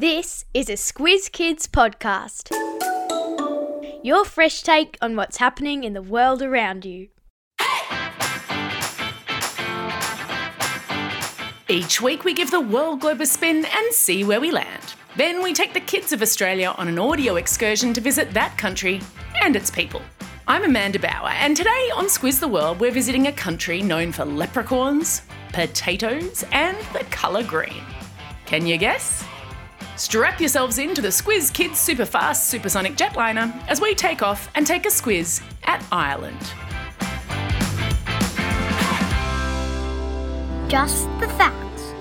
This is a Squiz Kids podcast. Your fresh take on what's happening in the world around you. Each week we give the world globe a spin and see where we land. Then we take the kids of Australia on an audio excursion to visit that country and its people. I'm Amanda Bauer, and today on Squiz the World we're visiting a country known for leprechauns, potatoes, and the colour green. Can you guess? Strap yourselves into the Squiz Kids Superfast Supersonic Jetliner as we take off and take a squiz at Ireland. Just the facts.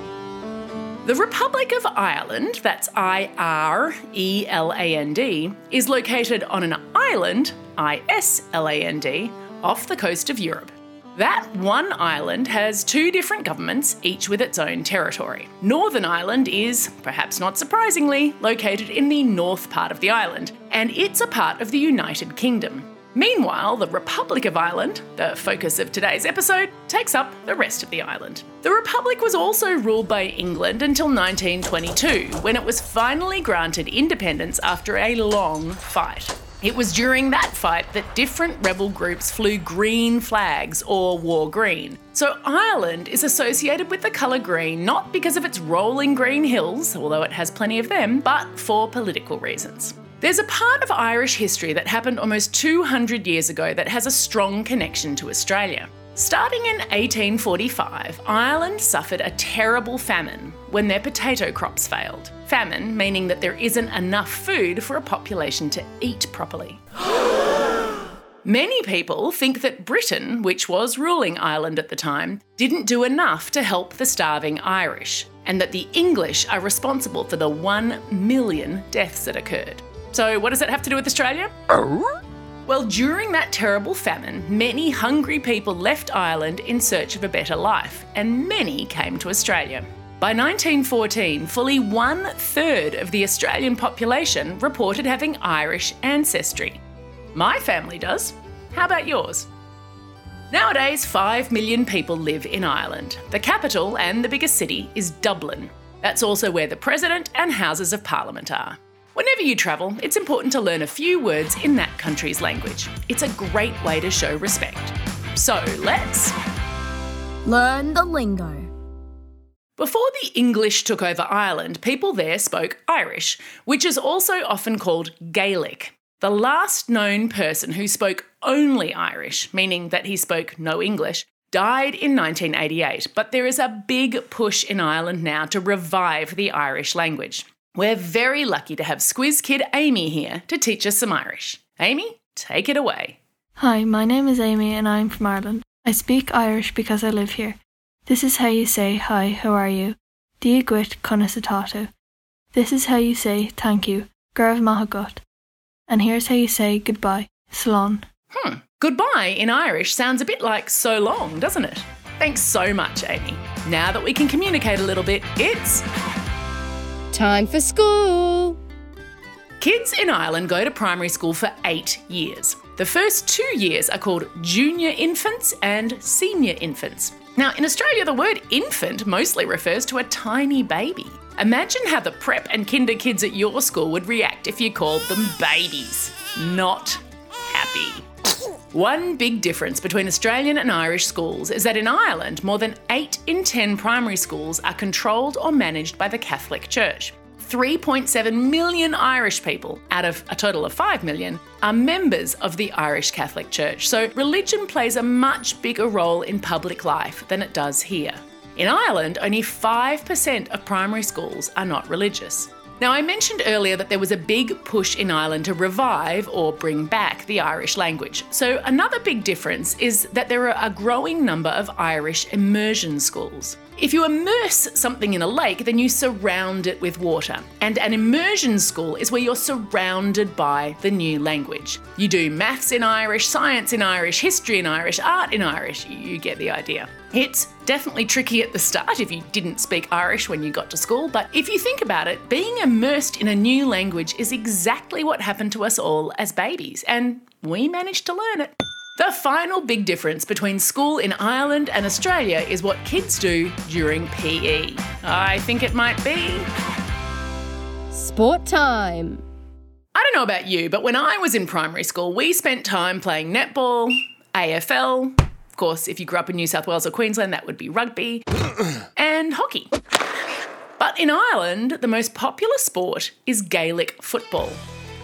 The Republic of Ireland, that's I R E L A N D, is located on an island, I S L A N D, off the coast of Europe. That one island has two different governments, each with its own territory. Northern Ireland is, perhaps not surprisingly, located in the north part of the island, and it's a part of the United Kingdom. Meanwhile, the Republic of Ireland, the focus of today's episode, takes up the rest of the island. The Republic was also ruled by England until 1922, when it was finally granted independence after a long fight. It was during that fight that different rebel groups flew green flags or wore green. So Ireland is associated with the colour green not because of its rolling green hills, although it has plenty of them, but for political reasons. There's a part of Irish history that happened almost 200 years ago that has a strong connection to Australia. Starting in 1845, Ireland suffered a terrible famine when their potato crops failed. Famine meaning that there isn't enough food for a population to eat properly. Many people think that Britain, which was ruling Ireland at the time, didn't do enough to help the starving Irish, and that the English are responsible for the 1 million deaths that occurred. So, what does that have to do with Australia? Oh. Well, during that terrible famine, many hungry people left Ireland in search of a better life, and many came to Australia. By 1914, fully one third of the Australian population reported having Irish ancestry. My family does. How about yours? Nowadays, 5 million people live in Ireland. The capital and the biggest city is Dublin. That's also where the President and Houses of Parliament are. Whenever you travel, it's important to learn a few words in that country's language. It's a great way to show respect. So let's Learn the lingo. Before the English took over Ireland, people there spoke Irish, which is also often called Gaelic. The last known person who spoke only Irish, meaning that he spoke no English, died in 1988, but there is a big push in Ireland now to revive the Irish language. We're very lucky to have Squiz Kid Amy here to teach us some Irish. Amy, take it away. Hi, my name is Amy and I'm from Ireland. I speak Irish because I live here. This is how you say hi, how are you? Dia dhuit conas atá tú. This is how you say thank you, Go raibh maith agat. And here's how you say goodbye, Slán. Hmm. Goodbye in Irish sounds a bit like so long, doesn't it? Thanks so much, Amy. Now that we can communicate a little bit, it's Time for school. Kids in Ireland go to primary school for eight years. The first two years are called junior infants and senior infants. Now, in Australia, the word infant mostly refers to a tiny baby. Imagine how the prep and kinder kids at your school would react if you called them babies. Not happy. One big difference between Australian and Irish schools is that in Ireland, more than 8 in 10 primary schools are controlled or managed by the Catholic Church. 3.7 million Irish people, out of a total of 5 million, are members of the Irish Catholic Church, so religion plays a much bigger role in public life than it does here. In Ireland, only 5% of primary schools are not religious. Now, I mentioned earlier that there was a big push in Ireland to revive or bring back the Irish language. So, another big difference is that there are a growing number of Irish immersion schools. If you immerse something in a lake, then you surround it with water. And an immersion school is where you're surrounded by the new language. You do maths in Irish, science in Irish, history in Irish, art in Irish. You get the idea. It's definitely tricky at the start if you didn't speak Irish when you got to school, but if you think about it, being immersed in a new language is exactly what happened to us all as babies, and we managed to learn it. The final big difference between school in Ireland and Australia is what kids do during PE. I think it might be Sport time. I don't know about you, but when I was in primary school, we spent time playing netball, AFL. Of course, if you grew up in New South Wales or Queensland, that would be rugby and hockey. But in Ireland, the most popular sport is Gaelic football.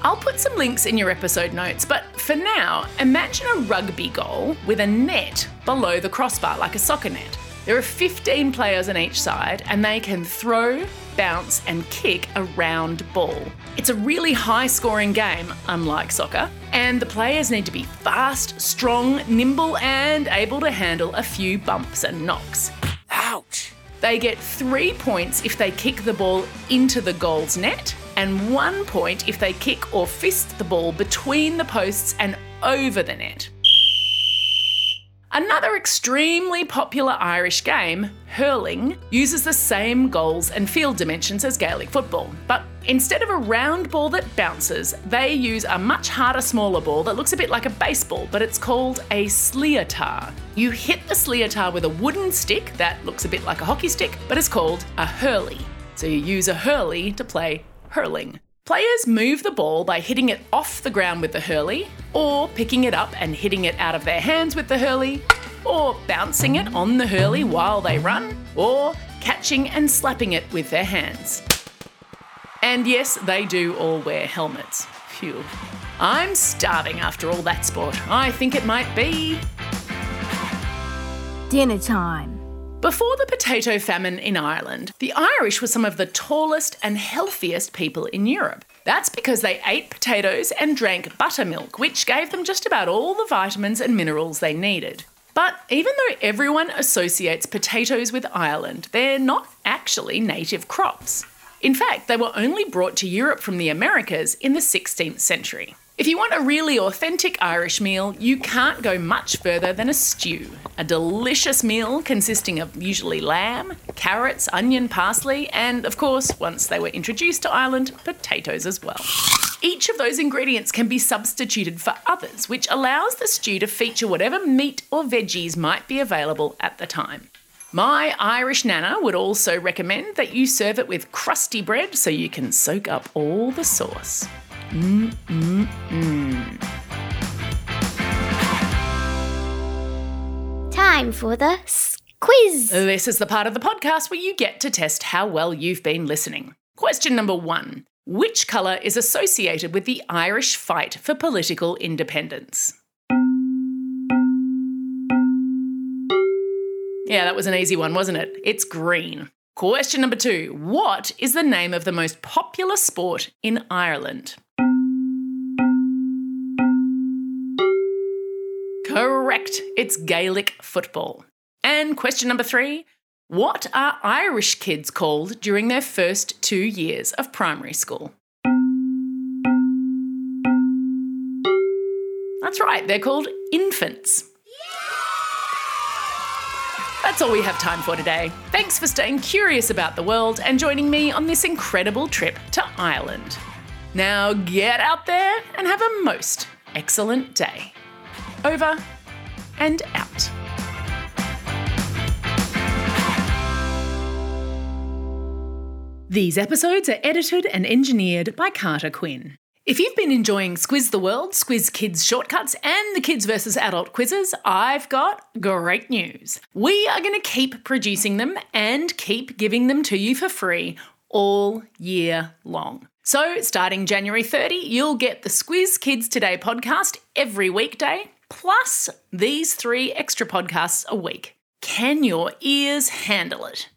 I'll put some links in your episode notes, but for now, imagine a rugby goal with a net below the crossbar, like a soccer net. There are 15 players on each side, and they can throw, bounce, and kick a round ball. It's a really high scoring game, unlike soccer, and the players need to be fast, strong, nimble, and able to handle a few bumps and knocks. Ouch! They get three points if they kick the ball into the goal's net, and one point if they kick or fist the ball between the posts and over the net. Another extremely popular Irish game, hurling, uses the same goals and field dimensions as Gaelic football, but instead of a round ball that bounces, they use a much harder, smaller ball that looks a bit like a baseball, but it's called a sliotar. You hit the sliotar with a wooden stick that looks a bit like a hockey stick, but it's called a hurley. So you use a hurley to play hurling. Players move the ball by hitting it off the ground with the hurley, or picking it up and hitting it out of their hands with the hurley, or bouncing it on the hurley while they run, or catching and slapping it with their hands. And yes, they do all wear helmets. Phew. I'm starving after all that sport. I think it might be Dinner time. Before the potato famine in Ireland, the Irish were some of the tallest and healthiest people in Europe. That's because they ate potatoes and drank buttermilk, which gave them just about all the vitamins and minerals they needed. But even though everyone associates potatoes with Ireland, they're not actually native crops. In fact, they were only brought to Europe from the Americas in the 16th century. If you want a really authentic Irish meal, you can't go much further than a stew. A delicious meal consisting of usually lamb, carrots, onion, parsley, and of course, once they were introduced to Ireland, potatoes as well. Each of those ingredients can be substituted for others, which allows the stew to feature whatever meat or veggies might be available at the time. My Irish nana would also recommend that you serve it with crusty bread so you can soak up all the sauce. Mm, mm, mm. Time for the quiz. This is the part of the podcast where you get to test how well you've been listening. Question number one Which colour is associated with the Irish fight for political independence? Yeah, that was an easy one, wasn't it? It's green. Question number two What is the name of the most popular sport in Ireland? Correct, it's Gaelic football. And question number three What are Irish kids called during their first two years of primary school? That's right, they're called infants. That's all we have time for today. Thanks for staying curious about the world and joining me on this incredible trip to Ireland. Now get out there and have a most excellent day. Over and out. These episodes are edited and engineered by Carter Quinn. If you've been enjoying Squiz the World, Squiz Kids Shortcuts, and the Kids vs. Adult quizzes, I've got great news. We are going to keep producing them and keep giving them to you for free all year long. So, starting January 30, you'll get the Squiz Kids Today podcast every weekday, plus these three extra podcasts a week. Can your ears handle it?